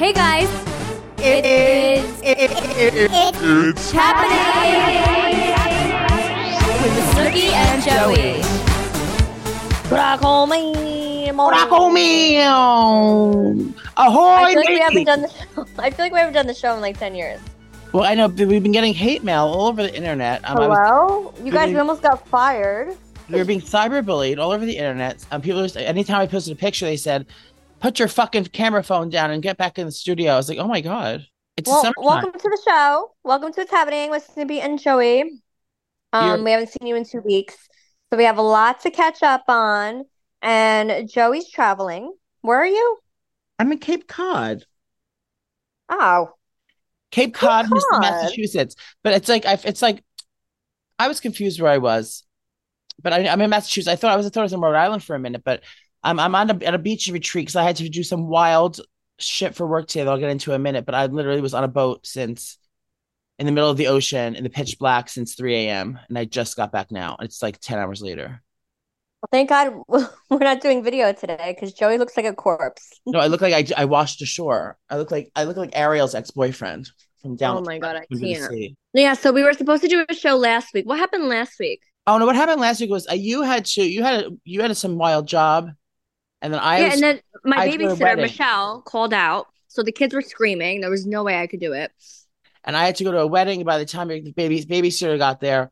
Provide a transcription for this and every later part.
Hey guys, It is. It, it, it, It's happening with the Snooki and Joey. Broccoli. Rocco meow. I Ahoy, feel like we haven't done the. I feel like we haven't done the show in like ten years. Well, I know but we've been getting hate mail all over the internet. Um, I was, Hello, you guys we almost got fired. we were being cyberbullied all over the internet. Um, people, was, anytime I posted a picture, they said, "Put your fucking camera phone down and get back in the studio." I was like, "Oh my god, it's Well, summertime." welcome to the show. Welcome to what's happening with Snippy and Joey. Um, You're- we haven't seen you in two weeks, so we have a lot to catch up on. And Joey's traveling. Where are you? I'm in Cape Cod. Oh, Cape Cod, Miss- Cod. Massachusetts. But it's like I, it's like I was confused where I was, but I, I'm in Massachusetts. I thought I was I thought I was in Rhode Island for a minute, but I'm I'm on a, at a beach retreat because I had to do some wild shit for work today that I'll get into in a minute. But I literally was on a boat since in the middle of the ocean in the pitch black since 3 a.m. and I just got back now. It's like 10 hours later. well, thank God we're not doing video today because Joey looks like a corpse. No, I look like I, I washed ashore. I look like I look like Ariel's ex boyfriend from down. Oh my God, I can't. sea. Yeah, so we were supposed to do a show last week. What happened last week? Oh no! What happened last week was uh, you had to you had a, you had some wild job, and then I yeah, was and then my I babysitter. Michelle called out, so the kids were screaming. There was no way I could do it. and I had to go to a wedding. By the time the baby babysitter got there,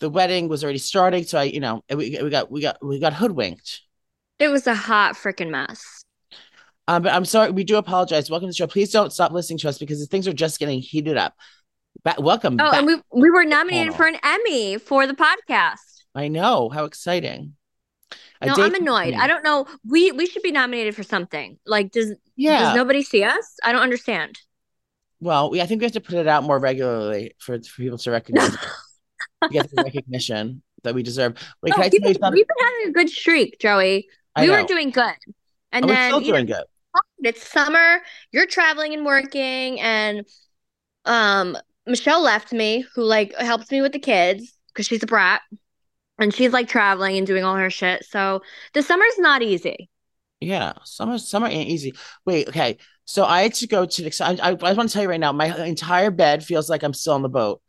the wedding was already starting. So I, you know, we we got we got we got hoodwinked. It was a hot freaking mess. Um, but I'm sorry. We do apologize. Welcome to the show. Please don't stop listening to us because things are just getting heated up. Ba- welcome. Oh, back. and we we were nominated for an Emmy for the podcast. I know how exciting. A No, I'm annoyed. I don't know. We we should be nominated for something. Like, does Yeah. does nobody see us? I don't understand. well, we I think we have to put it out more regularly for, for people to recognize get the recognition that we deserve. People- something? we've been having a good streak, Joey. We were doing good, and Oh, we're then still you know, doing good. it's summer. You're traveling and working, and um, Michelle left me, who like helps me with the kids because she's a brat, and she's like traveling and doing all her shit. So the summer's not easy. Yeah, summer summer ain't easy. Wait, okay. So I had to go to the. I, I, I want to tell you right now, my entire bed feels like I'm still on the boat.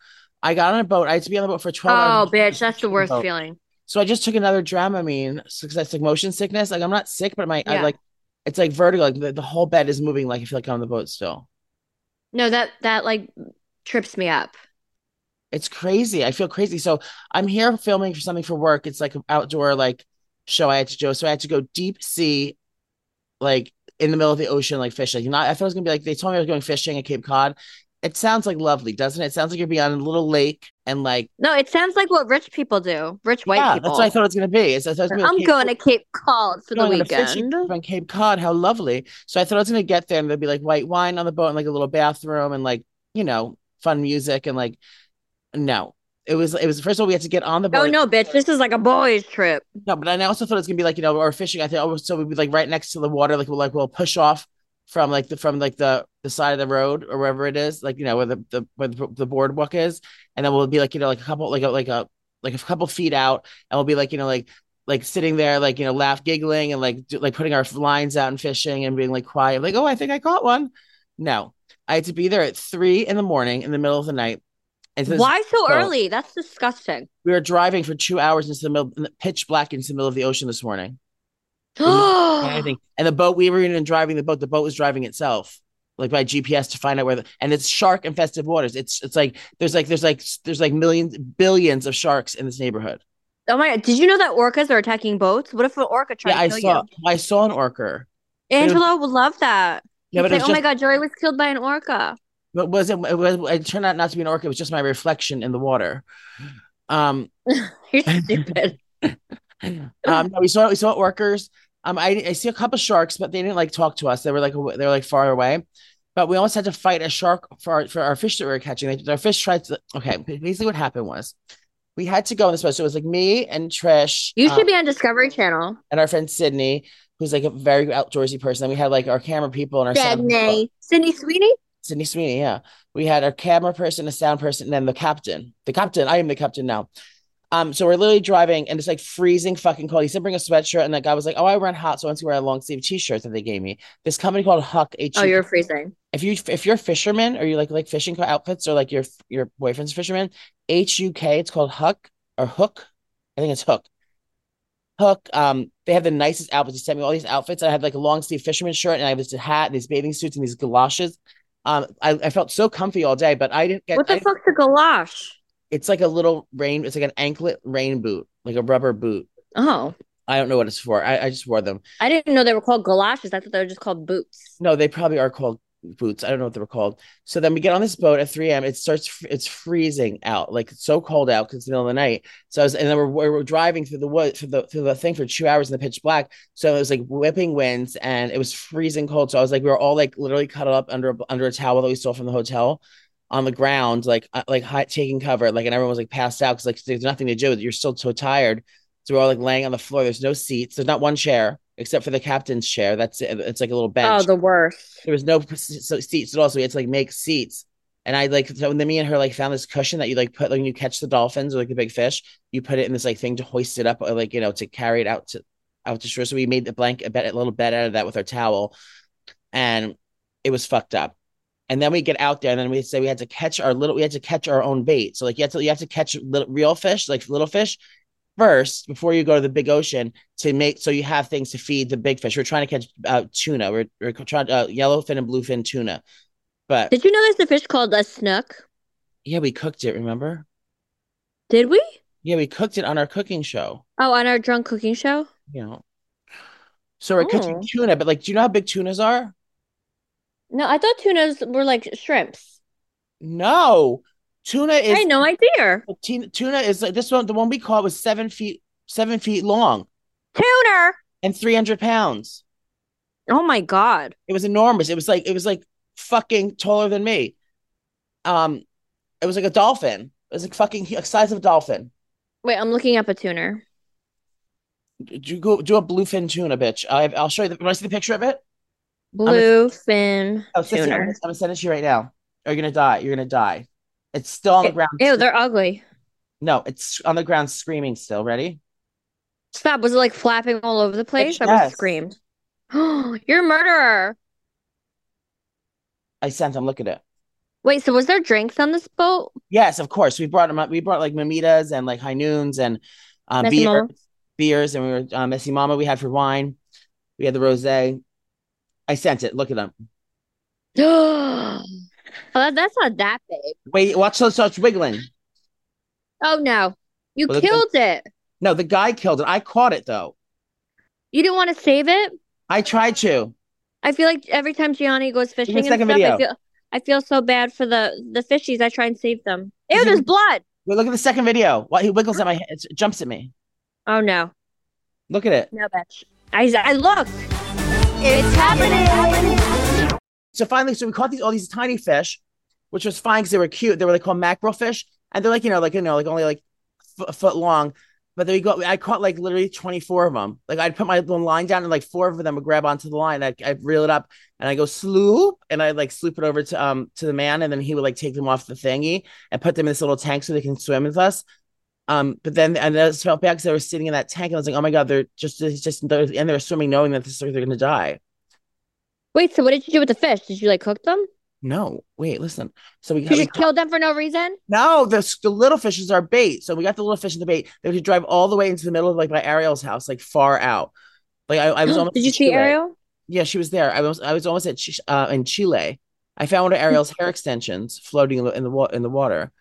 I got on a boat. I had to be on the boat for 12 Oh, hours. bitch, that's the worst Boat. feeling. So I just took another Dramamine because that's like motion sickness. Like I'm not sick, but my I Yeah. like it's like vertigo. Like the, the whole bed is moving. Like I feel like I'm on the boat still. No, that that like trips me up. It's crazy. I feel crazy. So I'm here filming for something for work. It's like an outdoor like show I had to do. So I had to go deep sea, like in the middle of the ocean, like fishing. Not I thought it was gonna be like they told me I was going fishing at Cape Cod. It sounds like lovely, doesn't it? It sounds like you're be on a little lake and like No, it sounds like what rich people do. Rich white yeah, people. that's what I thought it was gonna be. It's, I thought it was gonna be I'm going to Cape Cod for the going on a fishing weekend. on Cape Cod. How lovely! So I thought I was gonna get there and there'd be like white wine on the boat and like a little bathroom and like you know fun music and like no, it was it was first of all we had to get on the oh, boat. Oh no, bitch! This is like a boys' trip. No, but I also thought it was gonna be like you know, or fishing. I thought oh, so we'd be like right next to the water, like we'll like we'll push off from like the from like the the side of the road or wherever it is, like you know where the the where the, the boardwalk is, and then we'll be like you know like a couple like a like a like a couple feet out, and we'll be like you know like like sitting there like you know laugh giggling and like do, like putting our lines out and fishing and being like quiet, like oh I think I caught one. No, I had to be there at three in the morning in the middle of the night. Why so so- early? That's disgusting. we were driving for two hours into the middle, in the pitch black into the middle of the ocean this morning. And the boat we were in and driving the boat, the boat was driving itself, like by GPS to find out where the and it's shark infested waters. It's it's like there's like there's like there's like millions billions of sharks in this neighborhood. Oh my god! Did you know that orcas are attacking boats? What if an orca tried Yeah, I saw I saw an orca. you? Angela would love that. Yeah, He'd but say, "Oh just my god, Joey was killed by an orca." But was it, it was it turned out not to be an orca, it was just my reflection in the water. Um You're stupid. um no, we saw we saw orcas. Um I I see a couple sharks, but they didn't like talk to us. They were like they were like far away. But we almost had to fight a shark for our, for our fish that we were catching. Our fish tried to. Okay, basically what happened was we had to go on this boat. So it was like me and Trish. You um, should be on Discovery Channel. and our friend Sydney, who's like a very outdoorsy person. And we had like our camera people and our. Sydney. Sydney Sweeney. Sydney Sweeney, yeah. We had our camera person, a sound person, and then the captain. The captain, I am the captain now. Um, so we're literally driving and it's like freezing fucking cold. He said bring a sweatshirt, and that guy was like, "Oh, I run hot, so I want to wear a long sleeve t-shirt that they gave me." This company called Huck. H- Oh, you're freezing. if you if you're a fisherman or you like like fishing outfits or like your your boyfriend's a fisherman, H U K. It's called Huck or Hook. I think it's Hook. Hook. Um, they have the nicest outfits. He sent me all these outfits. I had like a long sleeve fisherman shirt, and I have this hat, and these bathing suits, and these galoshes. Um, I, I felt so comfy all day, but I didn't get. What the I- fuck's a galosh? it's like a little rain. It's like an anklet rain boot, like a rubber boot. Oh, I don't know what it's for. I, I just wore them. I didn't know they were called galoshes. I thought they were just called boots. No, they probably are called boots. I don't know what they were called. So then we get on this boat at 3 a.m. It starts, it's freezing out, like it's so cold out because it's the middle of the night. So I was, and then we're, we're driving through the wood, through the, through the thing for two hours in the pitch black. So it was like whipping winds and it was freezing cold. So I was like, we were all like literally cuddled up under, under a towel that we stole from the hotel on the ground, like, uh, like hot, taking cover. Like, and everyone was like passed out because like there's nothing to do. You're still so tired. So we're all like laying on the floor. There's no seats. There's not one chair except for the captain's chair. That's it. It's like a little bench Oh, the worst. there was no seats at all, so we had to like make seats. And I like so then me and her like found this cushion that you like put like when you catch the dolphins or like the big fish, you put it in this like thing to hoist it up or like you know to carry it out to out to shore. So we made the blanket a bed a little bed out of that with our towel, and it was fucked up. And then we get out there, and then we say we had to catch our little we had to catch our own bait. So like you have to you have to catch little, real fish like little fish first before you go to the big ocean to make so you have things to feed the big fish. We're trying to catch uh, tuna. We're, we're trying uh, yellowfin and bluefin tuna. But Did you know there's a fish called a snook? yeah, we cooked it, remember? Did we? Yeah, we cooked it on our cooking show, Oh, on our drunk cooking show? you know. So we're cooking Oh. tuna, but like, do you know how big tunas are? No, I thought tunas were like shrimps. No. Tuna I is had no idea. tuna tuna is like this one, the one we caught was seven feet, seven feet long Tuner. and 300 pounds. Oh my God. It was enormous. It was like, it was like fucking taller than me. Um, it was like a dolphin. It was like fucking the size of a dolphin. Wait, I'm looking up a tuner. Do you go do a bluefin tuna, bitch? I, I'll show you. The, want to see the picture of it? Bluefin Oh, sister, I'm gonna, I'm gonna send it to you right now. Or you're gonna die. You're gonna die. It's still on the ground. Ew, they're ugly. No, it's on the ground screaming still. Ready? Stop. Was it like flapping all over the place? I yes. screamed. You're a murderer. I sent them. Look at it. Wait, so was there drinks on this boat? Yes, of course. We brought them up. We brought like mimitas and like high noons and um, Messy beer, Mama? beers, and we were uh, messy mama. We had for wine. We had the rosé. I sent it. Look at them. oh, that's not that big. Wait, watch those starts wiggling. Oh no. You Well, the- killed it. No, the guy killed it. I caught it though. You didn't want to save it? I tried to. I feel like every time Gianni goes fishing and stuff, video. I feel I feel so bad for the the fishies. I try and save them. Ew, Is it- there's blood. Wait, look at the second video. What he wiggles at my head, it jumps at me. Oh no. Look at it. No bitch. I I looked. It's happening. So finally, so we caught these all these tiny fish, which was fine because they were cute. They were like called mackerel fish, and they're like you know like you know like only like f- a foot long. But then we got I caught like literally twenty four of them. Like I'd put my line down, and like four of them would grab onto the line. I'd, I'd reel it up, and I go sloop, and I like sloop it over to um to the man, and then he would like take them off the thingy and put them in this little tank so they can swim with us. Um, but then and then I just felt bad because they were sitting in that tank, and I was like, oh my god, they're just just they're, and they're swimming knowing that this, they're gonna die. Wait, so what did you do with the fish? Did you like cook them? No, wait, listen. So we, You just killed them for no reason? No, the, the little fishes are bait. So we got the little fish in the bait. They would drive all the way into the middle of like by Ariel's house, like far out. Like I, I was almost. Did you see Chile. Ariel? Yeah, she was there. I was I was almost at uh, in Chile. I found one of Ariel's hair extensions floating in the in the, wa- in the water.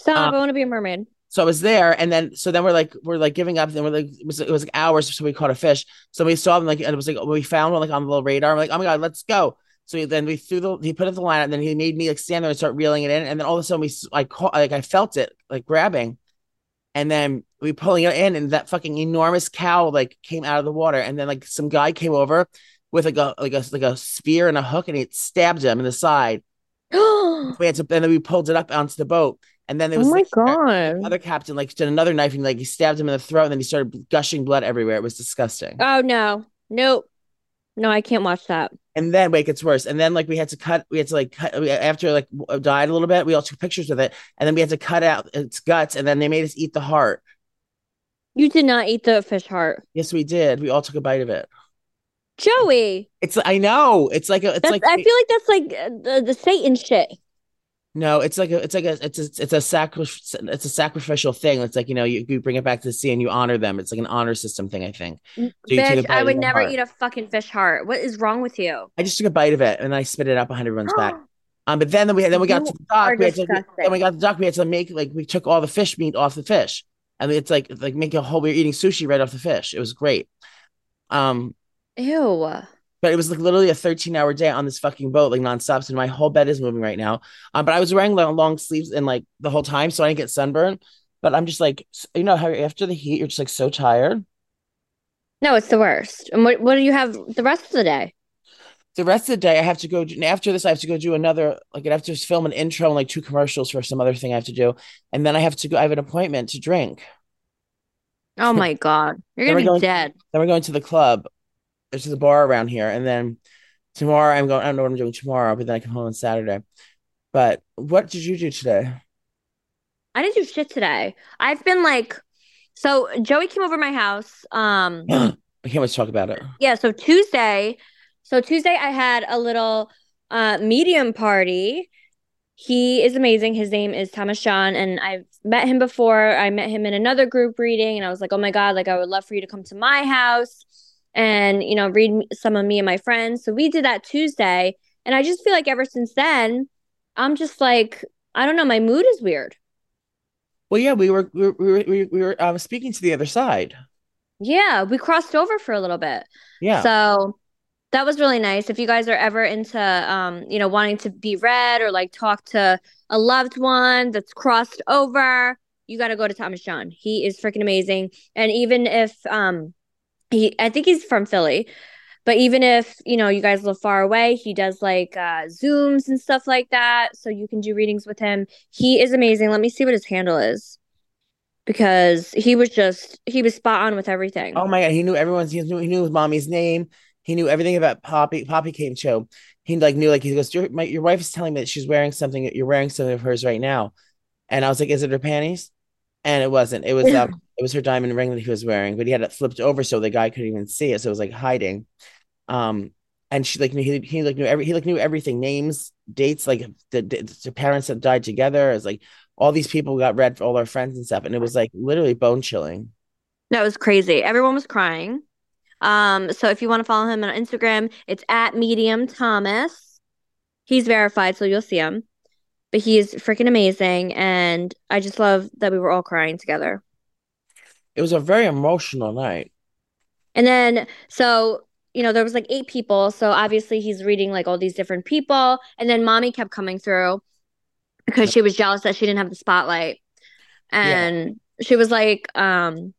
Stop, Um, I want to be a mermaid. So I was there, and then so then we're like we're like giving up. Then we're like it was it was like hours, so we caught a fish. So we saw them like and it was like we found one like on the little radar. I'm like, oh my god, let's go. So we, then we threw the he put up the line, and then he made me like stand there and start reeling it in. And then all of a sudden we I caught like I felt it like grabbing, and then we pulling it in, and that fucking enormous cow like came out of the water, and then like some guy came over with like a like a like a spear and a hook, and he stabbed him in the side. We had to, and then we pulled it up onto the boat, and then there was my like, god. other captain like did another knife and like he stabbed him in the throat and then he started gushing blood everywhere. It was disgusting. Oh no. Nope. No, I can't watch that. and then wait, it gets worse. And then like we had to cut, we had to like cut after like died a little bit. We all took pictures with it, and then we had to cut out its guts, and then they made us eat the heart. You did not eat the fish heart. Yes, we did. We all took a bite of it. Joey. It's I know. It's like a it's That's, like I feel like that's like uh, the, the Satan shit. No, it's like a it's like a it's a it's a sacrifice it's a sacrificial thing. It's like, you know, you, you bring it back to the sea and you honor them. It's like an honor system thing, I think. Bitch, I would never heart. eat a fucking fish heart. What is wrong with you? I just took a bite of it and I spit it up behind everyone's back. Um, but then, then we had, then we got You to the dock. We had to, then we got the dock. We had to make like we took all the fish meat off the fish, and it's like like making a whole. We were eating sushi right off the fish. It was great. Um, Ew. But it was like literally a 13 hour day on this fucking boat, like nonstop. So my whole bed is moving right now. Um, but I was wearing long, long sleeves and like the whole time, so I didn't get sunburned. But I'm just like, you know, how after the heat, you're just like so tired. No, it's the worst. And what what do you have the rest of the day? The rest of the day, I have to go. do- After this, I have to go do another. Like, I have to film an intro and like two commercials for some other thing I have to do, and then I have to go. I have an appointment to drink. Oh my god. You're gonna be going- dead. Then we're going to the club. There's a bar around here, and then tomorrow I'm going. I don't know what I'm doing tomorrow, but then I come home on Saturday. But what did you do today? I didn't do shit today. I've been like so Joey came over my house. Um I can't wait to talk about it. yeah, so Tuesday, so Tuesday I had a little uh medium party. He is amazing. His name is Thomas John, and I've met him before. I met him in another group reading, and I was like, "Oh my god, like I would love for you to come to my house and you know read some of me and my friends." So we did that Tuesday, and I just feel like ever since then, I'm just like I don't know, my mood is weird. Well, yeah, we were we were we were, we were, we were um, speaking to the other side. Yeah, we crossed over for a little bit. Yeah, So that was really nice. If you guys are ever into um, you know, wanting to be read or like talk to a loved one that's crossed over, you got to go to Thomas John. He is freaking amazing. And even if um he I think he's from Philly, but even if, you know, you guys live far away, he does like uh Zooms and stuff like that, so you can do readings with him. He is amazing. Let me see what his handle is. Because he was just he was spot on with everything. Oh my god, he knew everyone's. He knew he knew his mommy's name. He knew everything about Poppy. Poppy came show. He like knew like he goes. Your my, your wife is telling me that she's wearing something. You're wearing something of hers right now, and I was like, is it her panties? And it wasn't. It was um, it was her diamond ring that he was wearing, but he had it flipped over so the guy couldn't even see it. So it was like hiding. Um, and she like knew he, he like knew every he like knew everything, names, dates, like the, the, parents that died together. It's like all these people got read for all our friends and stuff, and it was like literally bone chilling. That was crazy. Everyone was crying. Um, so if you want to follow him on Instagram, it's at Medium Thomas. He's verified, so you'll see him. But he is freaking amazing, and I just love that we were all crying together. It was a very emotional night. And then, so you know, there was like eight people, so obviously he's reading like all these different people, and then mommy kept coming through because she was jealous that she didn't have the spotlight, and she was like, um.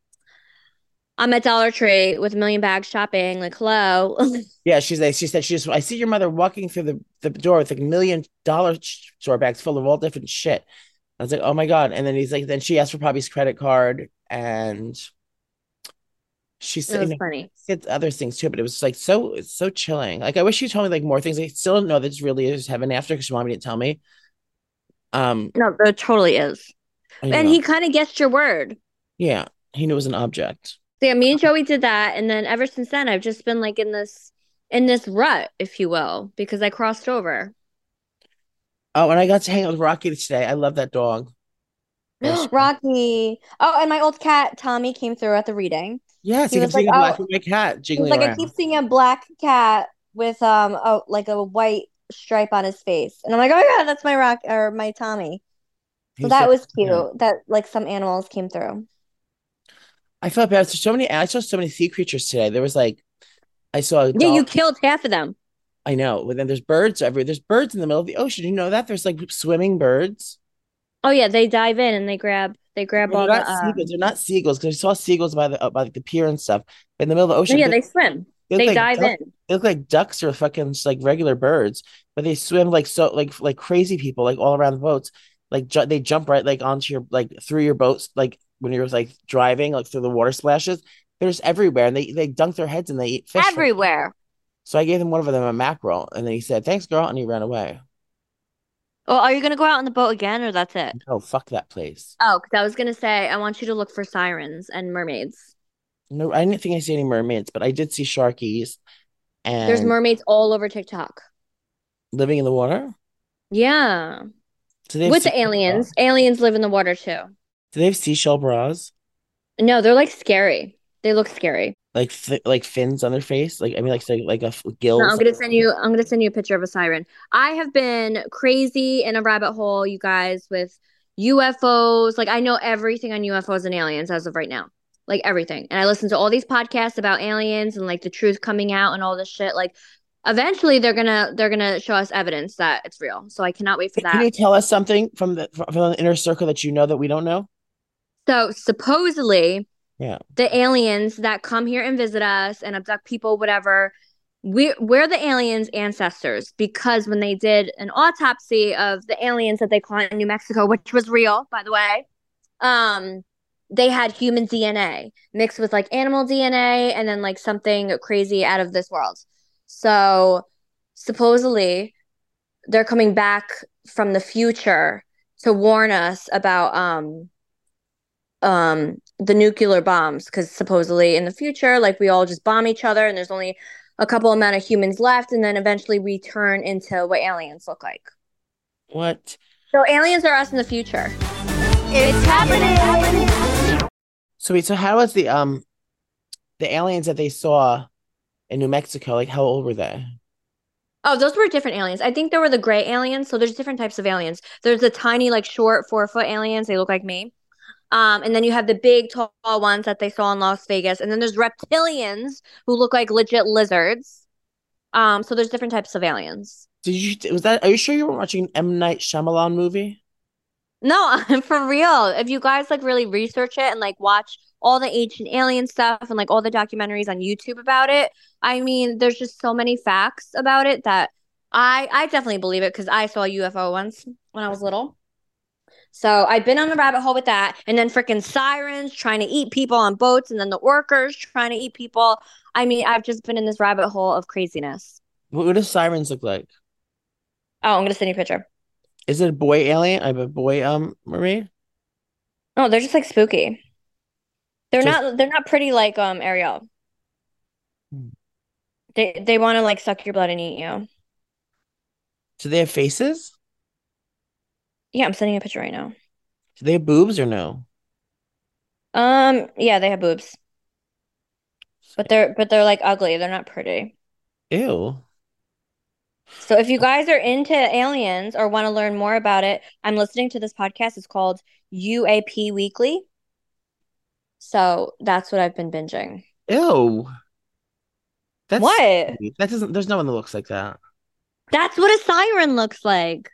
I'm at Dollar Tree with a million bags shopping. Like, hello. Yeah, she's like, she said, she just, I see your mother walking through the, the door with like a million dollar store bags full of all different shit. I was like, oh my God. And then he's like, then she asked for Poppy's credit card and she It said, was you know, funny. said other things too, but it was like so, so chilling. Like, I wish you told me like more things. I still don't know that this really is heaven after because mommy didn't tell me. Um, No, there totally is. And know. he kind of guessed your word. yeah, he knew it was an object. So yeah, me and Joey did that, and then ever since then, I've just been like in this in this rut, if you will, because I crossed over. Oh, and I got to hang out with Rocky today. I love that dog. Rocky. Oh, and my old cat Tommy came through at the reading. Yes, He he was like, a black oh. white cat He was jiggling like, I keep seeing a black cat with um a like a white stripe on his face, and I'm like, oh my god, that's my rock or my Tommy. So He's that so- was cute. That like some animals came through. I felt bad. So many. I saw so many sea creatures today. There was like, I saw. A Yeah, you killed half of them. I know. But then there's birds everywhere. There's birds in the middle of the ocean. You know that there's like swimming birds. Oh yeah, they dive in and they grab they grab They're all not the. Uh, seagulls. They're not seagulls because I saw seagulls by the uh, by like the pier and stuff. But in the middle of the ocean, yeah, they, they swim. they They like dive duck- in. They look like ducks or fucking just like regular birds, but they swim like so like like crazy people like all around the boats. Like ju- they jump right like onto your like through your boats like when you're like driving like through the water splashes. There's everywhere, and they they dunk their heads and they eat fish. Everywhere. So I gave him one of them a mackerel, and then he said, "Thanks, girl," and he ran away. Oh, are you gonna go out on the boat again, or that's it? Oh, fuck that place. Oh, because I was gonna say I want you to look for sirens and mermaids. No, I didn't think I see any mermaids, but I did see sharkies and There's mermaids all over TikTok. living in the water. Yeah, have with the aliens. Aliens live in the water too. Do they have seashell bras? No, they're like scary. They look scary. Like like fins on their face? Like I mean, like so- like a f- gills. No, I'm gonna send you. I'm gonna send you a picture of a siren. I have been crazy in a rabbit hole, you guys, with UFOs. Like I know everything on UFOs and aliens as of right now, like everything. And I listen to all these podcasts about aliens and like the truth coming out and all this shit. Like eventually, they're gonna they're gonna show us evidence that it's real. So I cannot wait for that. Can you tell us something from the from the inner circle that you know that we don't know? So supposedly, Yeah. the aliens that come here and visit us and abduct people, whatever. We're, we're the aliens' ancestors because when they did an autopsy of the aliens that they caught in New Mexico, which was real, by the way, um, they had human DNA mixed with like animal DNA and then like something crazy out of this world. So supposedly they're coming back from the future to warn us about um um the nuclear bombs because supposedly in the future like we all just bomb each other and there's only a couple amount of humans left and then eventually we turn into what aliens look like What? so aliens are us in the future It's happening. So wait, so how was the um the aliens that they saw in New Mexico? Like how old were they? oh those were different aliens i think there were the gray aliens so there's different types of aliens there's the tiny like short four foot aliens they look like me um, and then you have the big tall ones that they saw in las vegas and then there's reptilians who look like legit lizards um, so there's different types of aliens Did you was that are you sure you were watching M. Night Shyamalan movie? No, I'm for real. If you guys like really research it and like watch all the ancient alien stuff and like all the documentaries on YouTube about it, I mean, there's just so many facts about it that I I definitely believe it because I saw a UFO once when I was little. So I've been on the rabbit hole with that, and then freaking sirens trying to eat people on boats, and then the orcas trying to eat people. I mean, I've just been in this rabbit hole of craziness. What, what does sirens look like? Oh, I'm gonna send you a picture. Is it a boy alien? I have a boy um mermaid? Oh, they're just like spooky. They're Just- not they're not pretty like um Ariel. Hmm. They they want to like suck your blood and eat you. Do they have faces? Yeah, I'm sending a picture right now. Do they have boobs or no? Um, yeah, they have boobs. But they're but they're like ugly. They're not pretty. Ew. So if you guys are into aliens or want to learn more about it, I'm listening to this podcast. It's called UAP Weekly. So that's what I've been binging. Ew. That's What? that doesn't there's no one that looks like that. That's what a siren looks like.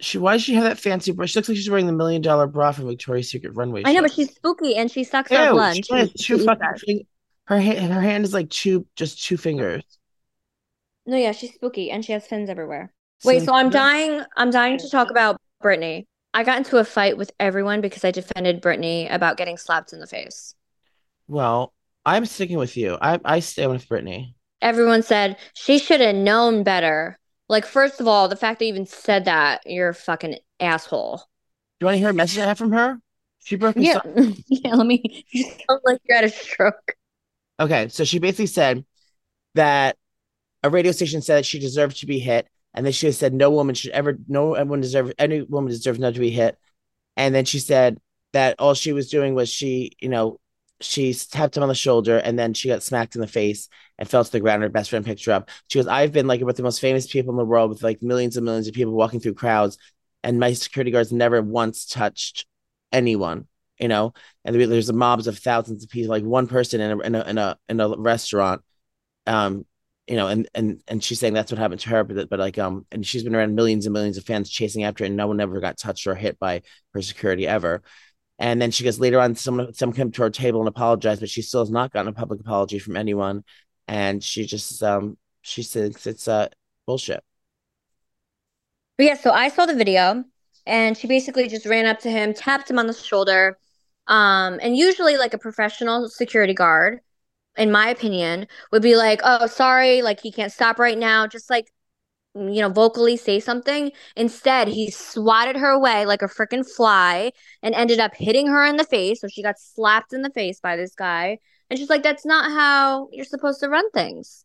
She why does she have that fancy bra? She looks like she's wearing the million dollar bra from Victoria's Secret runway I know, show. but she's spooky and she sucks Ew, blood. she has two fucking fing- her hand her hand is like two just two fingers. No, yeah, she's spooky and she has fins everywhere. Wait, So- so I'm dying. I'm dying to talk about Britney. I got into a fight with everyone because I defended Britney about getting slapped in the face. Well, I'm sticking with you. I I stand with Britney. Everyone said she should have known better. Like, first of all, the fact that you even said that, you're a fucking asshole. Do you want to hear a message I have from her? She broke me Yeah, yeah. Let me. You sound like you're at a stroke. Okay, so she basically said that a radio station said that she deserved to be hit, and then she said no woman should ever, no one deserve, any woman deserves not to be hit. And then she said that all she was doing was she, you know, she tapped him on the shoulder, and then she got smacked in the face and fell to the ground. Her best friend picked her up. She goes, "I've been like with the most famous people in the world, with like millions and millions of people walking through crowds, and my security guards never once touched anyone." You know, and there- there's mobs of thousands of people, like one person in a in a in a, in a restaurant, um, you know, and and and she's saying that's what happened to her, but but like um, and she's been around millions and millions of fans chasing after her, and no one ever got touched or hit by her security ever. And then she goes later on, someone someone came to her table and apologized, but she still has not gotten a public apology from anyone, and she just um she thinks it's uh bullshit. But yeah, so I saw the video and she basically just ran up to him, tapped him on the shoulder. Um, and usually like a professional security guard, in my opinion, would be like, "Oh, sorry, like he can't stop right now." Just like you know, vocally say something. Instead, he swatted her away like a freaking fly and ended up hitting her in the face. So she got slapped in the face by this guy. And she's like, that's not how you're supposed to run things.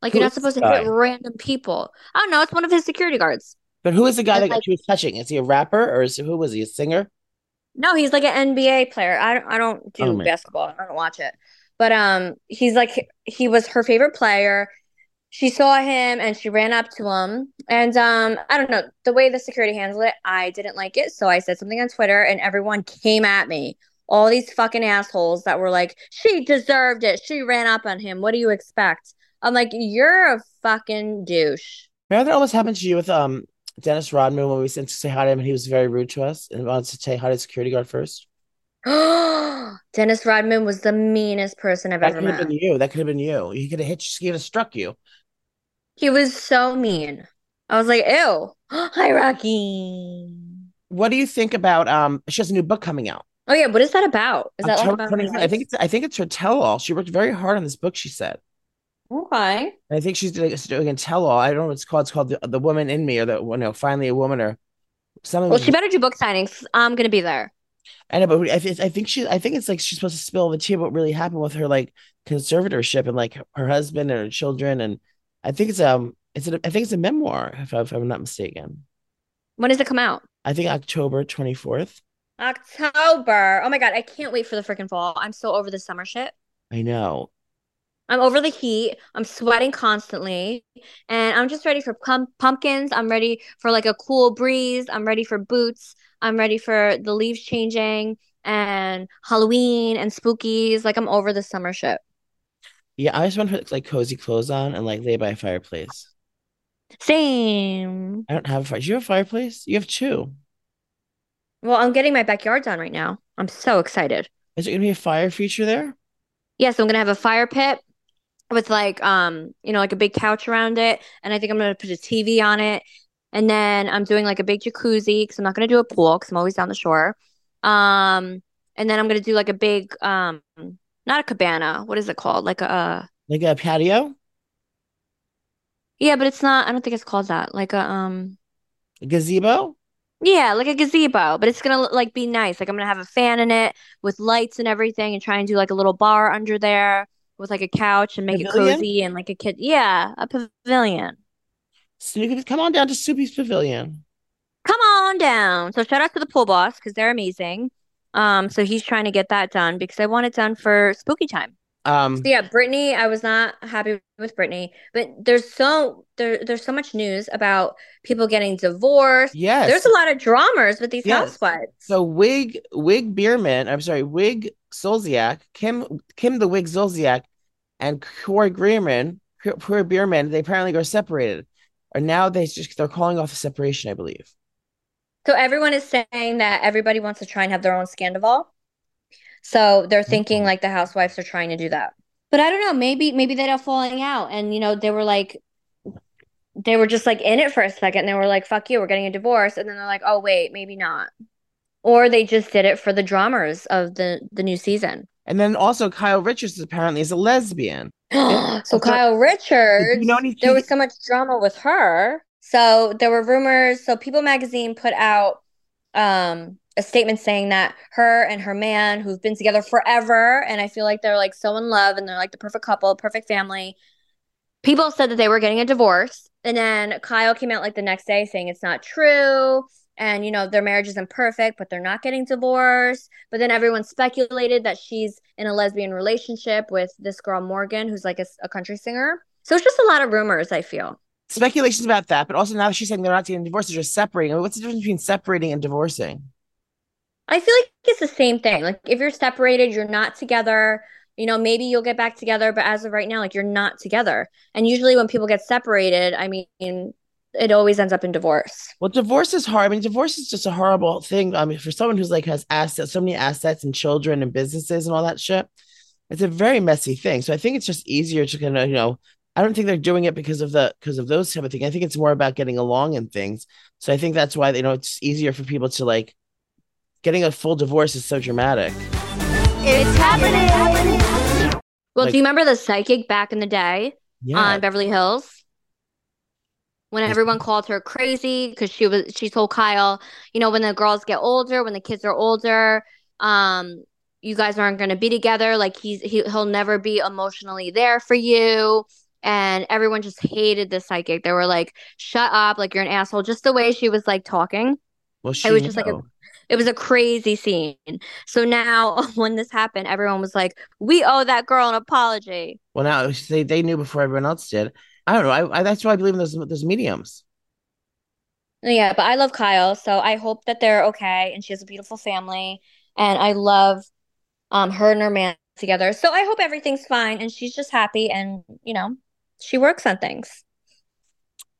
Like, Who you're not supposed to hit random people. I don't know. It's one of his security guards. But who is the guy And, that like- she was touching? Is he a rapper or is who was he? A singer? No, he's like an NBA player. I don't, I don't do Oh basketball. I don't watch it. But um he's like he was her favorite player. She saw him and she ran up to him. And um I don't know, the way the security handled it, I didn't like it. So I said something on Twitter and everyone came at me. All these fucking assholes that were like, "She deserved it. She ran up on him. What do you expect?" I'm like, "You're a fucking douche." Remember that almost happened to you with um Dennis Rodman when we sent to say hi to him and he was very rude to us and wanted to say hi to security guard first. Dennis Rodman was the meanest person I've That ever could have been you. That could have been you. He could have hit you. He could have struck you. He was so mean. I was like, ew. Hi, Rocky. What do you think about um? She has a new book coming out. Oh yeah, what is that about? Is that like about I think it's I think it's her tell-all. She worked very hard on this book. She said. okay. And I think she's doing, doing a tell-all. I don't know what it's called. It's called the, the Woman in Me or the you know finally a woman or something. Well, she better do book signings. I'm gonna be there. I know, but I, th- I think she, I think it's like she's supposed to spill the tea about what really happened with her like conservatorship and like her husband and her children, and I think it's um, it's a, I think it's a memoir if, I, if I'm not mistaken. When does it come out? I think October twenty fourth. October. Oh my god, I can't wait for the freaking fall. I'm so over the summer shit. I know. I'm over the heat. I'm sweating constantly. And I'm just ready for pump- pumpkins. I'm ready for like a cool breeze. I'm ready for boots. I'm ready for the leaves changing and Halloween and spookies. Like I'm over the summer shit. Yeah, I just want to put like cozy clothes on and like lay by a fireplace. Same. I don't have a fire. Do you have a fireplace? You have two. Well, I'm getting my backyard done right now. I'm so excited. Is there gonna be a fire feature there? Yeah, so I'm gonna have a fire pit with like um, you know, like a big couch around it, and I think I'm gonna put a TV on it. And then I'm doing like a big jacuzzi because I'm not gonna do a pool because I'm always down the shore. Um, and then I'm gonna do like a big um, not a cabana. What is it called? Like a uh, Like a patio, yeah, but it's not. I don't think it's called that. Like a um, a gazebo. yeah, like a gazebo, but it's gonna like be nice. Like I'm gonna have a fan in it with lights and everything, and try and do like a little bar under there with like a couch and make it cozy and like a kid. Yeah, a pavilion. So you can come on down to Soupy's Pavilion. Come on down. So shout out to the pool boss because they're amazing. Um, so he's trying to get that done because I want it done for spooky time. Um, So yeah, Britney, I was not happy with Britney, but there's so there there's so much news about people getting divorced. yes. There's a lot of dramas with these Yes. housewives. So Wig Wig Biermann, I'm sorry, Wig Zolciak, Kim Kim the Wig Zolciak, and Kroy Biermann, Kroy Biermann, they apparently got separated. Or now they just they're calling off the separation, I believe. So everyone is saying that everybody wants to try and have their own scandal. So they're thinking Mhm. like the housewives are trying to do that. But I don't know, maybe maybe they're all falling out and you know, they were like they were just like in it for a second and they were like, fuck you, we're getting a divorce. And then they're like, oh wait, maybe not. Or they just did it for the dramas of the the new season. And then also Kyle Richards apparently is a lesbian. so Kyle Richards, You know there was so much drama with her. So there were rumors. So People Magazine put out um, a statement saying that her and her man, who've been together forever, and I feel like they're like so in love and they're like the perfect couple, perfect family. People said that they were getting a divorce, and then Kyle came out like the next day saying it's not true. And you know their marriage isn't perfect, but they're not getting divorced. But then everyone speculated that she's in a lesbian relationship with this girl Morgan, who's like a, a country singer. So it's just a lot of rumors. I feel. speculations about that, but also now she's saying they're not getting divorced, they're just separating. I mean, what's the difference between separating and divorcing? I feel like it's the same thing. Like if you're separated, you're not together. You know, maybe you'll get back together, but as of right now, like you're not together. And usually when people get separated, I mean, it always ends up in divorce. Well, divorce is hard. I mean, divorce is just a horrible thing. I mean, for someone who's like has assets, so many assets and children and businesses and all that shit, it's a very messy thing. So I think it's just easier to kind of, you know, I don't think they're doing it because of the because of those type of things. I think it's more about getting along and things. So I think that's why you know it's easier for people to like getting a full divorce is so dramatic. It's happening. Well, Like- do you remember the psychic back in the day Yeah. on Beverly Hills? When everyone called her crazy because she was she told Kyle, you know, when the girls get older, when the kids are older, um, you guys aren't going to be together. Like he's he, he'll never be emotionally there for you. And everyone just hated the psychic. They were like, "Shut up! Like you're an asshole." Just the way she was like talking. Well, she It was just like a it was a crazy scene. So now when this happened, everyone was like, "We owe that girl an apology." Well, now they they knew before everyone else did. I don't know. I, I that's why I believe in those those mediums. Yeah, but I love Kyle, so I hope that they're okay and she has a beautiful family and I love um her and her man together. So I hope everything's fine and she's just happy and, you know, she works on things.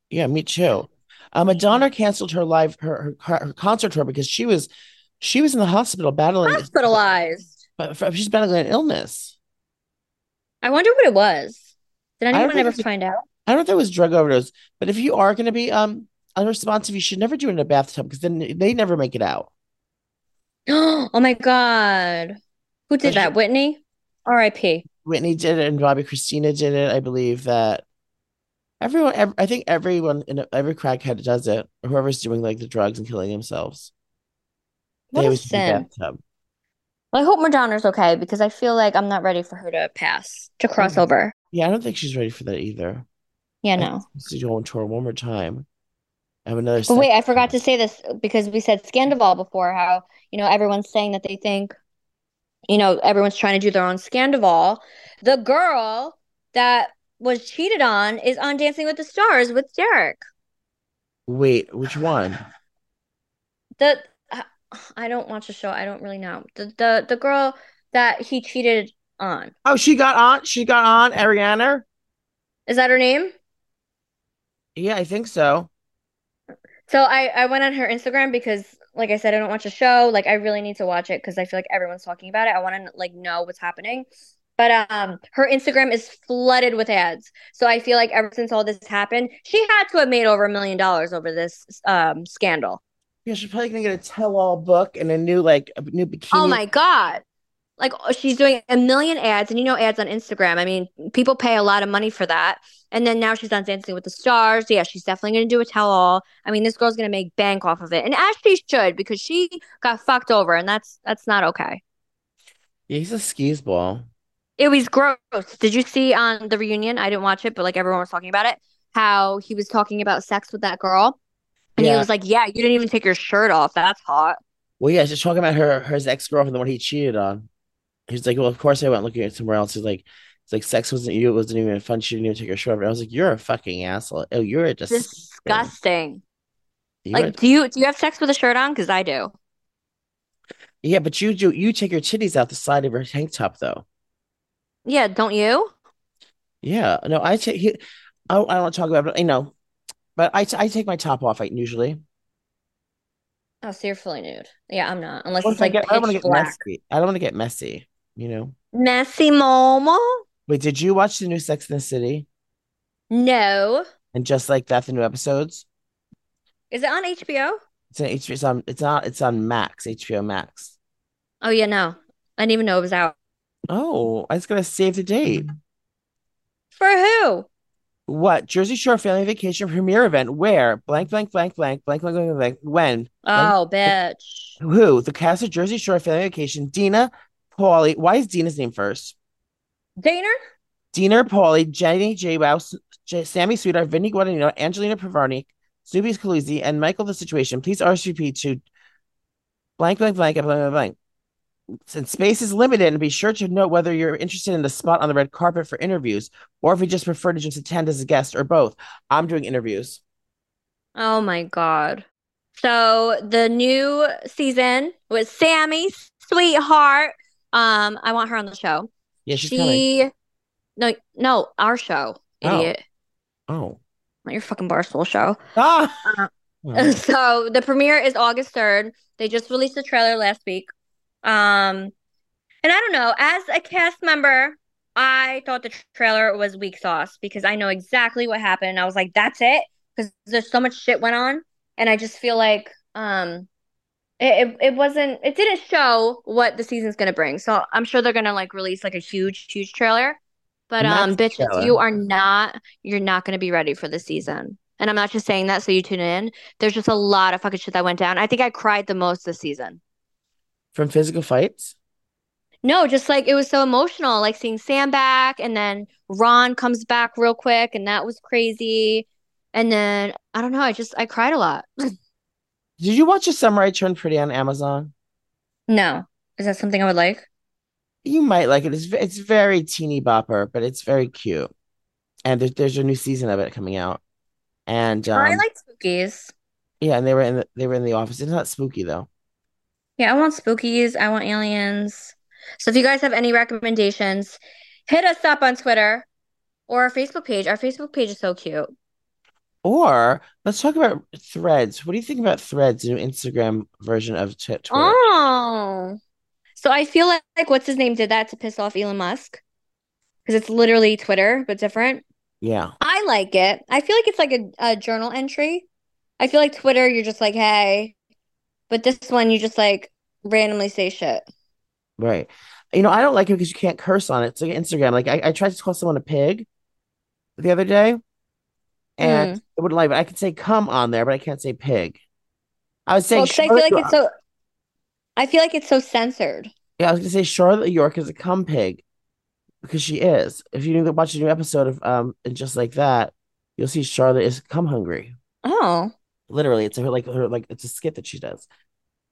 Yeah, me too. Uh, Madonna canceled her live her, her her concert tour because she was she was in the hospital battling, Hospitalized. but she's battling an illness. I wonder what it was. Did anyone ever find out? I don't know if it was drug overdose, but if you are going to be um unresponsive, you should never do it in a bathtub because then they never make it out. Oh my God. Who did that? Whitney? R.I.P. Whitney did it and Bobbi Kristina did it. I believe that everyone, ev- I think everyone in every crackhead does it. Whoever's doing like the drugs and killing themselves, What they a sin. bathtub. Well, I hope Madonna's okay because I feel like I'm not ready for her to pass, to cross over. Yeah, I don't think she's ready for that either. Yeah, no. think she's going to tour one more time. I have another. But wait, I forgot to say this because we said Scandoval before, how, you know, everyone's saying that they think, you know, everyone's trying to do their own Scandoval. The girl that was cheated on is on Dancing with the Stars with Derek. Wait, which one? The I don't watch the show. I don't really know. The the the girl that he cheated on. Oh, she got on. She got on Ariana. Is that her name? Yeah, I think so. So I I went on her Instagram because like I said I don't watch the show. Like I really need to watch it because I feel like everyone's talking about it. I want to like know what's happening. But um her Instagram is flooded with ads. So I feel like ever since all this happened, she had to have made over a million dollars over this um scandal. Yeah, she's probably gonna get a tell-all book and a new like a new bikini. Oh my God. Like oh, she's doing a million ads and you know ads on Instagram. I mean, people pay a lot of money for that. And then now she's on Dancing with the Stars. Yeah, she's definitely going to do a tell all. I mean, this girl's going to make bank off of it. And as she should because she got fucked over and that's that's not okay. Yeah, he's a skis ball. It was gross. Did you see on the reunion? I didn't watch it, but like everyone was talking about it, how he was talking about sex with that girl. And he was like, "Yeah, you didn't even take your shirt off. That's hot." Well, yeah, she's talking about her her ex-girlfriend, the one he cheated on. He's like, Well, of course I went looking at somewhere else. He's like, it's like sex wasn't you, it wasn't even fun. She didn't even take her shirt off. And I was like, You're a fucking asshole. Oh, you're a disgusting. A- Like, do you do you have sex with a shirt on? Because I do. yeah, but you do you take your titties out the side of her tank top though. Yeah, don't you? Yeah, no, I take he, I, I don't talk about it, you know, but I, I take my top off like, usually. Oh, so you're fully nude. Yeah, I'm not. Unless it's I like get, I don't want to get messy. I don't want to get messy, you know. Messy Momo? Wait, did you watch the new Sex in the City? No. And just like that, the new episodes? Is it on HBO? It's on HBO. It's on. It's not. It's on Max. HBO Max. Oh yeah, no. I didn't even know it was out. Oh, I was gonna save the date. For who? What? Jersey Shore Family Vacation premiere event? Where? Blank, blank, blank, blank, blank, blank, blank, blank. When? Oh, bitch. Who? The cast of Jersey Shore Family Vacation. Deena, Pauly. Why is Deena's name first? Dana? Dina Paulie, Jenny J. Wow, J- Sammi Sweetheart, Vinny Guadagnino, Angelina Pivarnick, Snoopy Scaluzzi, and Michael the Situation. Please RSVP to blank, blank, blank, blank, blank, blank. Since space is limited, and be sure to note whether you're interested in the spot on the red carpet for interviews, or if you just prefer to just attend as a guest, or both. I'm doing interviews. Oh my God. So the new season with Sammi, sweetheart. Um, I want her on the show. Yeah, she's coming. she no no, our show, Oh. idiot. Oh. Not your fucking barstool show. Ah. Uh, Oh. so the premiere is August 3rd. They just released the trailer last week. Um, and I don't know, as a cast member, I thought the trailer was weak sauce because I know exactly what happened. I was like, that's it, because there's so much shit went on, and I just feel like um, it, it it wasn't, it didn't show what the season's gonna bring. So I'm sure they're gonna like release like a huge, huge trailer. But um, bitches, trailer. you are not, you're not gonna be ready for the season. and I'm not just saying that so you tune in. There's just a lot of fucking shit that went down. I think I cried the most this season. From physical fights? No, just like it was so emotional, like seeing Sam back, and then Ron comes back real quick, and that was crazy. And then I don't know, I just I cried a lot. Did you watch A Summer I Turned Pretty on Amazon? No, is that something I would like? You might like it. It's it's very teeny bopper, but it's very cute. And there's there's a new season of it coming out. And I um, like spookies. yeah, and they were in the they were in the office. It's not spooky though. Yeah, I want spookies. I want aliens. So if you guys have any recommendations, hit us up on Twitter or our Facebook page. Our Facebook page is so cute. Or let's talk about Threads. What do you think about Threads, new Instagram version of T- Twitter? Oh. So I feel like, like what's his name did that to piss off Elon Musk? Because it's literally Twitter, but different. Yeah, I like it. I feel like it's like a, a journal entry. I feel like Twitter, you're just like, hey. But this one, you just like randomly say shit. right. You know, I don't like it because you can't curse on it. It's like Instagram. Like I, I tried to call someone a pig the other day, and Mm. it wouldn't like. I could say "come" on there, but I can't say "pig." I was saying Well, I feel like York- it's so I feel like it's so censored. Yeah, I was gonna say Charlotte York is a cum pig because she is. If you watch a new episode of um and just like that, you'll see Charlotte is cum hungry. Oh. Literally, it's her like her like it's a skit that she does.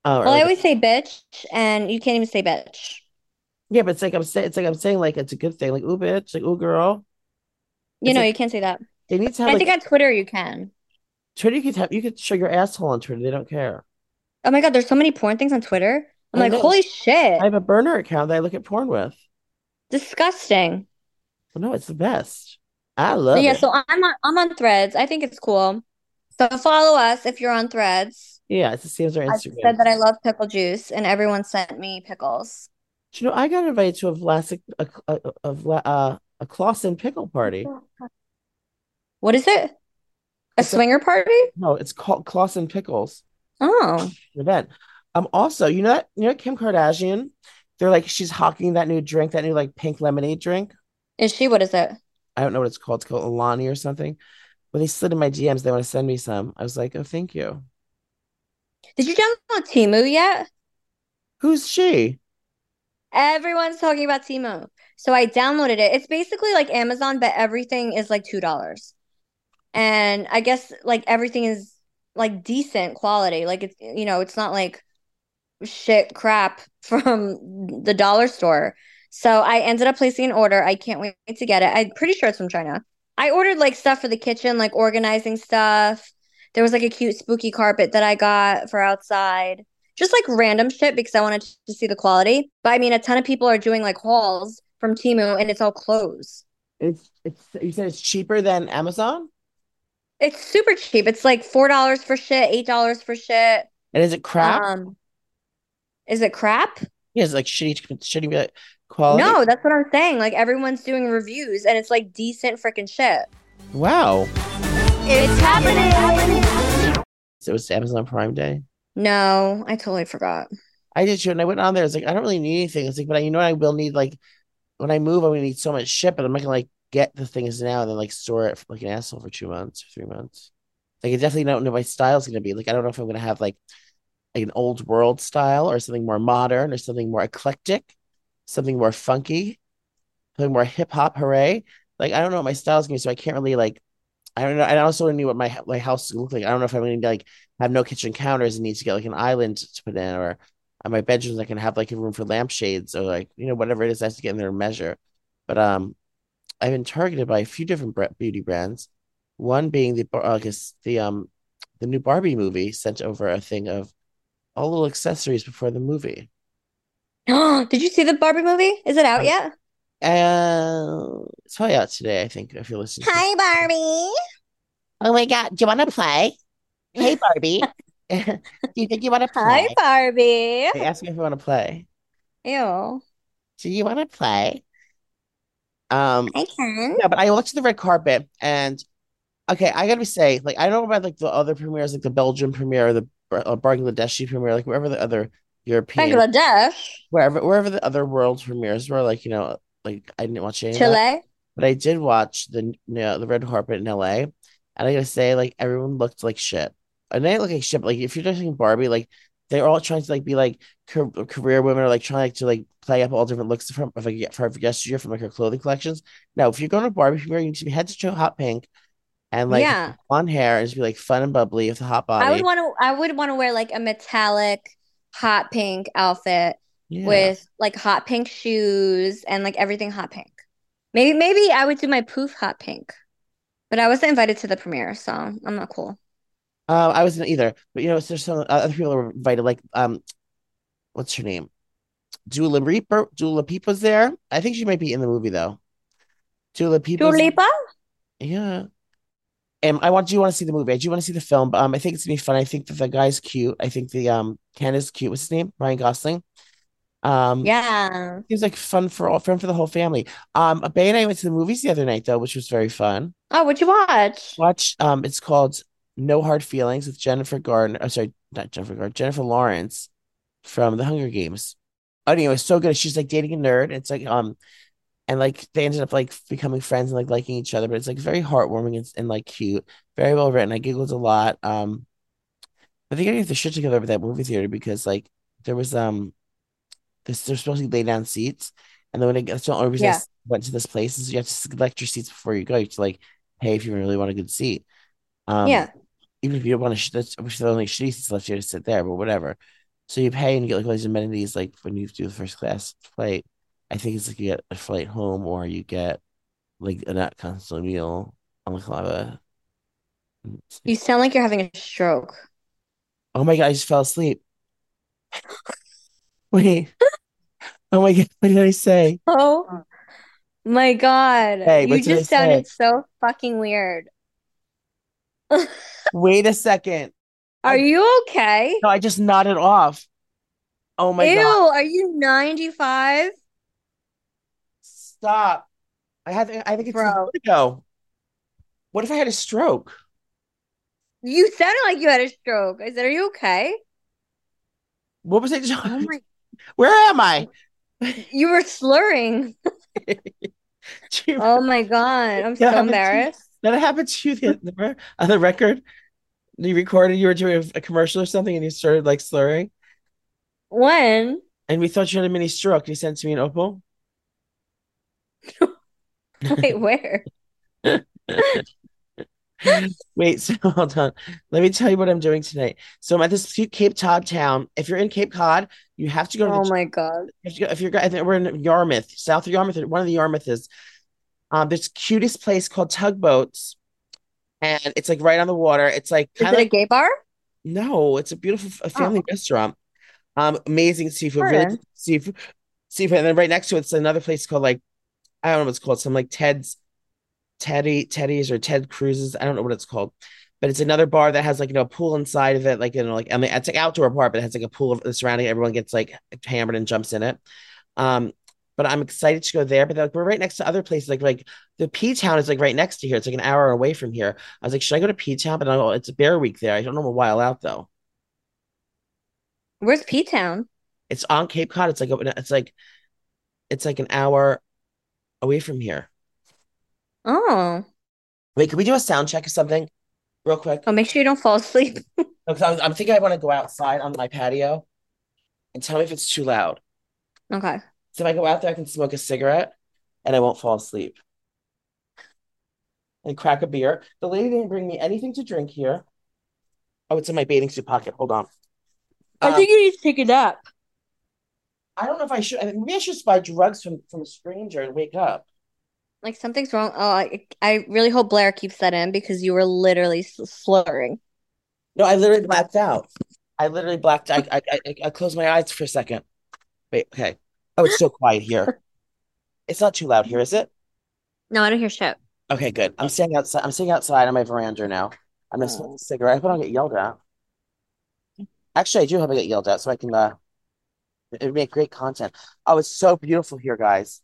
Uh, Well, I like- always say bitch, and you can't even say bitch. yeah, but it's like I'm saying it's like I'm saying like it's a good thing. Like ooh bitch, like ooh girl. You It's know, like- you can't say that. They need to have I like think on Twitter you can. Twitter. You could have you could show your asshole on Twitter. They don't care. Oh my God, there's so many porn things on Twitter. I'm I like, know. holy shit. I have a burner account that I look at porn with. Disgusting. Well, no, it's the best. I love it. yeah, it. so I'm on I'm on Threads. I think it's cool. So follow us if you're on Threads. yeah, it's the same as our I Instagram. said that I love pickle juice, and everyone sent me pickles. Do you know, I got invited to a Vlasic a, a, a, uh, a Claussen pickle party. What is it? A It's a- swinger party? No, it's called Claussen Pickles Oh, event. Um, also, you know that you know Kim Kardashian? They're like she's hawking that new drink, that new like pink lemonade drink. is she? What is it? I don't know what it's called. It's called Alani or something. But they slid in my DMs. They want to send me some. I was like, oh, thank you. Did you download Temu yet? Who's she? Everyone's talking about Temu. So I downloaded it. It's basically like Amazon, but everything is like $2. And I guess like everything is like decent quality. Like it's, you know, it's not like shit crap from the dollar store. So I ended up placing an order. I can't wait to get it. I'm pretty sure it's from China. I ordered like stuff for the kitchen, like organizing stuff. There was like a cute spooky carpet that I got for outside just like random shit because I wanted to see the quality. But I mean, a ton of people are doing like hauls from Temu and it's all clothes. It's it's you said it's cheaper than Amazon? It's super cheap. It's like four dollars for shit, eight dollars for shit. And is it crap? Um, is it crap? yeah, it's like shitty shitty uh, quality. No, that's what I'm saying. Like everyone's doing reviews and it's like decent freaking shit. Wow. It's happening. So it was Amazon Prime Day. No, I totally forgot. I did too, and I went on there. It's like I don't really need anything. It's like, but I, you know what? I will need like when I move, I'm gonna need so much shit, but I'm not gonna like get the things now and then like store it like an asshole for two months or three months. Like I definitely don't know what my style's gonna be. Like I don't know if I'm gonna have like, an old world style or something more modern or something more eclectic, something more funky, something more hip hop. Hooray! Like I don't know what my style's gonna be, so I can't really like. I don't know. I also don't know what my my house look like. I don't know if I'm gonna like have no kitchen counters and need to get like an island to put in, or uh, my bedrooms I can have like a room for lampshades or like you know whatever it is I have to get in there and measure. But um, I've been targeted by a few different beauty brands. One being the Bar- I guess the um the new Barbie movie sent over a thing of all little accessories before the movie. Oh, did you see the Barbie movie? Is it out Um, yet? Uh, it's probably out today. I think if you're listening. to- Barbie. Oh my God! Do you want to play? Hey Barbie, do you think you want to play? Hi. Barbie. They asked me if I want to play. Ew. Do you want to play? Um, I can. yeah, but I watched the red carpet and okay, I gotta say, like, I don't know about like the other premieres, like the Belgian premiere or the uh, Bangladeshi premiere, like wherever the other European, Bangladesh. wherever wherever the other world premieres were, like you know, like I didn't watch any of that, Chile. but I did watch the you know, the red carpet in LA, And I gotta say, like everyone looked like shit. And they look like shit. But, like if you're doing Barbie, like they're all trying to like be like car- career women or like trying to like play up all different looks from of like for yesteryear from like her clothing collections. Now, if you're going to Barbie, premiere, you're going to be head to toe hot pink and like Yeah. blonde hair and just be like fun and bubbly with a hot body. I would want to I would want to wear like a metallic hot pink outfit yeah. with like hot pink shoes and like everything hot pink. Maybe maybe I would do my poof hot pink. But I wasn't invited to the premiere, so I'm not cool. Um, I wasn't either, but you know, there's some uh, other people were invited. Like, um, what's her name? Dula Reaper. Dula Peepa's there. I think she might be in the movie though. Dula Peepa's. Dua Lipa? Yeah. And I want. Do you want to see the movie? I do want to see the film. But, um, I think it's gonna be fun. I think that the guy's cute. I think the um Ken is cute. What's his name? Ryan Gosling. Um, Yeah. seems like fun for all fun for the whole family. Um, Bay and I went to the movies the other night though, which was very fun. Oh, what'd you watch? Watch. Um, it's called No Hard Feelings with Jennifer Gardner. Oh, sorry, not Jennifer Gardner. Jennifer Lawrence from The Hunger Games. Anyway, it was so good. She's like dating a nerd. It's like um, and like they ended up like becoming friends and like liking each other. But it's like very heartwarming and, and like cute, very well written. I giggled a lot. Um, I think I get the shit together with that movie theater because like there was um, this they're supposed to lay down seats, and then when it that's the only reason I Yeah. s- went to this place is you have to select your seats before you go. You have to like pay if you really want a good seat. Um, Yeah. Even if you don't want to, that's which the only seats left you to sit there, but whatever. So you pay and you get like all these amenities, like when you do the first class flight. I think it's like you get a flight home or you get like a not constant meal on like a lot of. You sound like you're having a stroke. Oh my god! I just fell asleep. Wait. Oh my god! What did I say? Oh my God. Hey, You just sounded so fucking weird. Wait a second. Are you okay? No, I just nodded off. Oh my Ew, god! are you 95? Stop. I have. I think it's Bro. vertigo. What if I had a stroke? You sounded like you had a stroke. I said, Are you okay? What was I doing? Oh my, Where am I? you were slurring. Oh my God. I'm so embarrassed. That happened to you the, the, on the record? You recorded you were doing a, commercial or something and you started like slurring When? and we thought you had a mini stroke. You sent to me an opal. Wait, where? Wait, so hold on. Let me tell you what I'm doing tonight. So I'm at this cute Cape Cod town. If you're in Cape Cod, you have to go to the Oh my God. if you if you're I think we're in Yarmouth, south of Yarmouth, one of the Yarmouth is um this cutest place called Tugboats, and it's like right on the water. It's like Is kind it of a gay bar? no, it's a beautiful f- family Oh. restaurant. Um, amazing seafood, really good seafood, seafood, and then right next to it's another place called like I don't know what it's called, some like Ted's, Teddy, Teddy's or Ted Cruises. I don't know what it's called, but it's another bar that has like you know a pool inside of it, like you know like I mean it's like outdoor bar, but it has like a pool of the surrounding. Everyone gets like hammered and jumps in it. Um, but I'm excited to go there. But like we're right next to other places, like like the P Town is like right next to here. It's like an hour away from here. I was like, should I go to P Town? But I, it's a Bear Week there. I don't know I'm a while out though. Where's P Town? It's on Cape Cod. It's like it's like it's like an hour away from here. Oh. Wait, can we do a sound check or something real quick? Oh, make sure you don't fall asleep. Because I'm, I'm thinking I want to go outside on my patio and tell me if it's too loud. Okay. So if I go out there, I can smoke a cigarette and I won't fall asleep. And crack a beer. The lady didn't bring me anything to drink here. Oh, it's in my bathing suit pocket. Hold on. I Um, think you need to take a nap. I don't know if I should. I mean, maybe I should just buy drugs from from a stranger and wake up. Like something's wrong. Oh, I, I really hope Blair keeps that in because you were literally slurring. No, I literally blacked out. I literally blacked. I I I, I closed my eyes for a second. Wait, okay. Oh, it's so quiet here. It's not too loud here, is it? No, I don't hear shit. Okay, good. I'm staying outside. I'm sitting outside on my veranda now. I'm gonna smoke a cigarette. I hope I don't get yelled at. Actually, I do hope I get yelled at, so I can uh, it would make great content. Oh, it's so beautiful here, guys.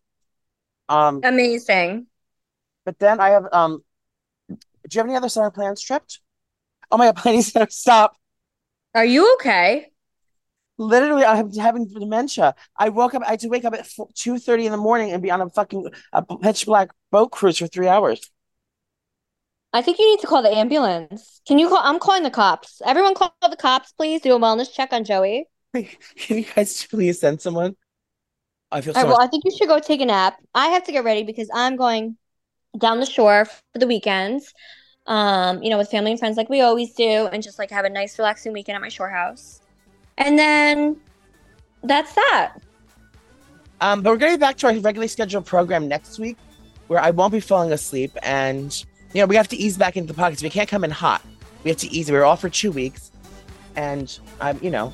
Um, Amazing. but then I have um, do you have any other summer plans tripped? Oh my God, center, stop. Are you okay? Literally, I'm having dementia. I woke up. I had to wake up at two thirty in the morning and be on a fucking a pitch black boat cruise for three hours. I think you need to call the ambulance. Can you call? I'm calling the cops. Everyone call the cops, please. Do a wellness check on Joey. Can you guys please send someone? I feel so right, well, much. I think you should go take a nap. I have to get ready because I'm going down the shore for the weekends. Um, you know, with family and friends like we always do, and just like have a nice relaxing weekend at my shore house. And then that's that. Um, but we're going back to our regularly scheduled program next week, where I won't be falling asleep, and you know we have to ease back into the pockets. We can't come in hot. We have to ease. We were off for two weeks, and I'm, you know,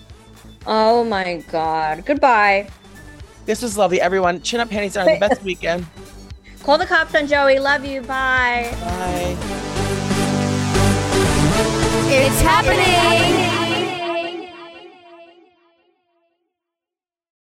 Oh my god. Goodbye. this was lovely. Everyone, chin up, panties down. The best weekend. Call the cops on Joey. Love you. Bye. Bye. It's happening.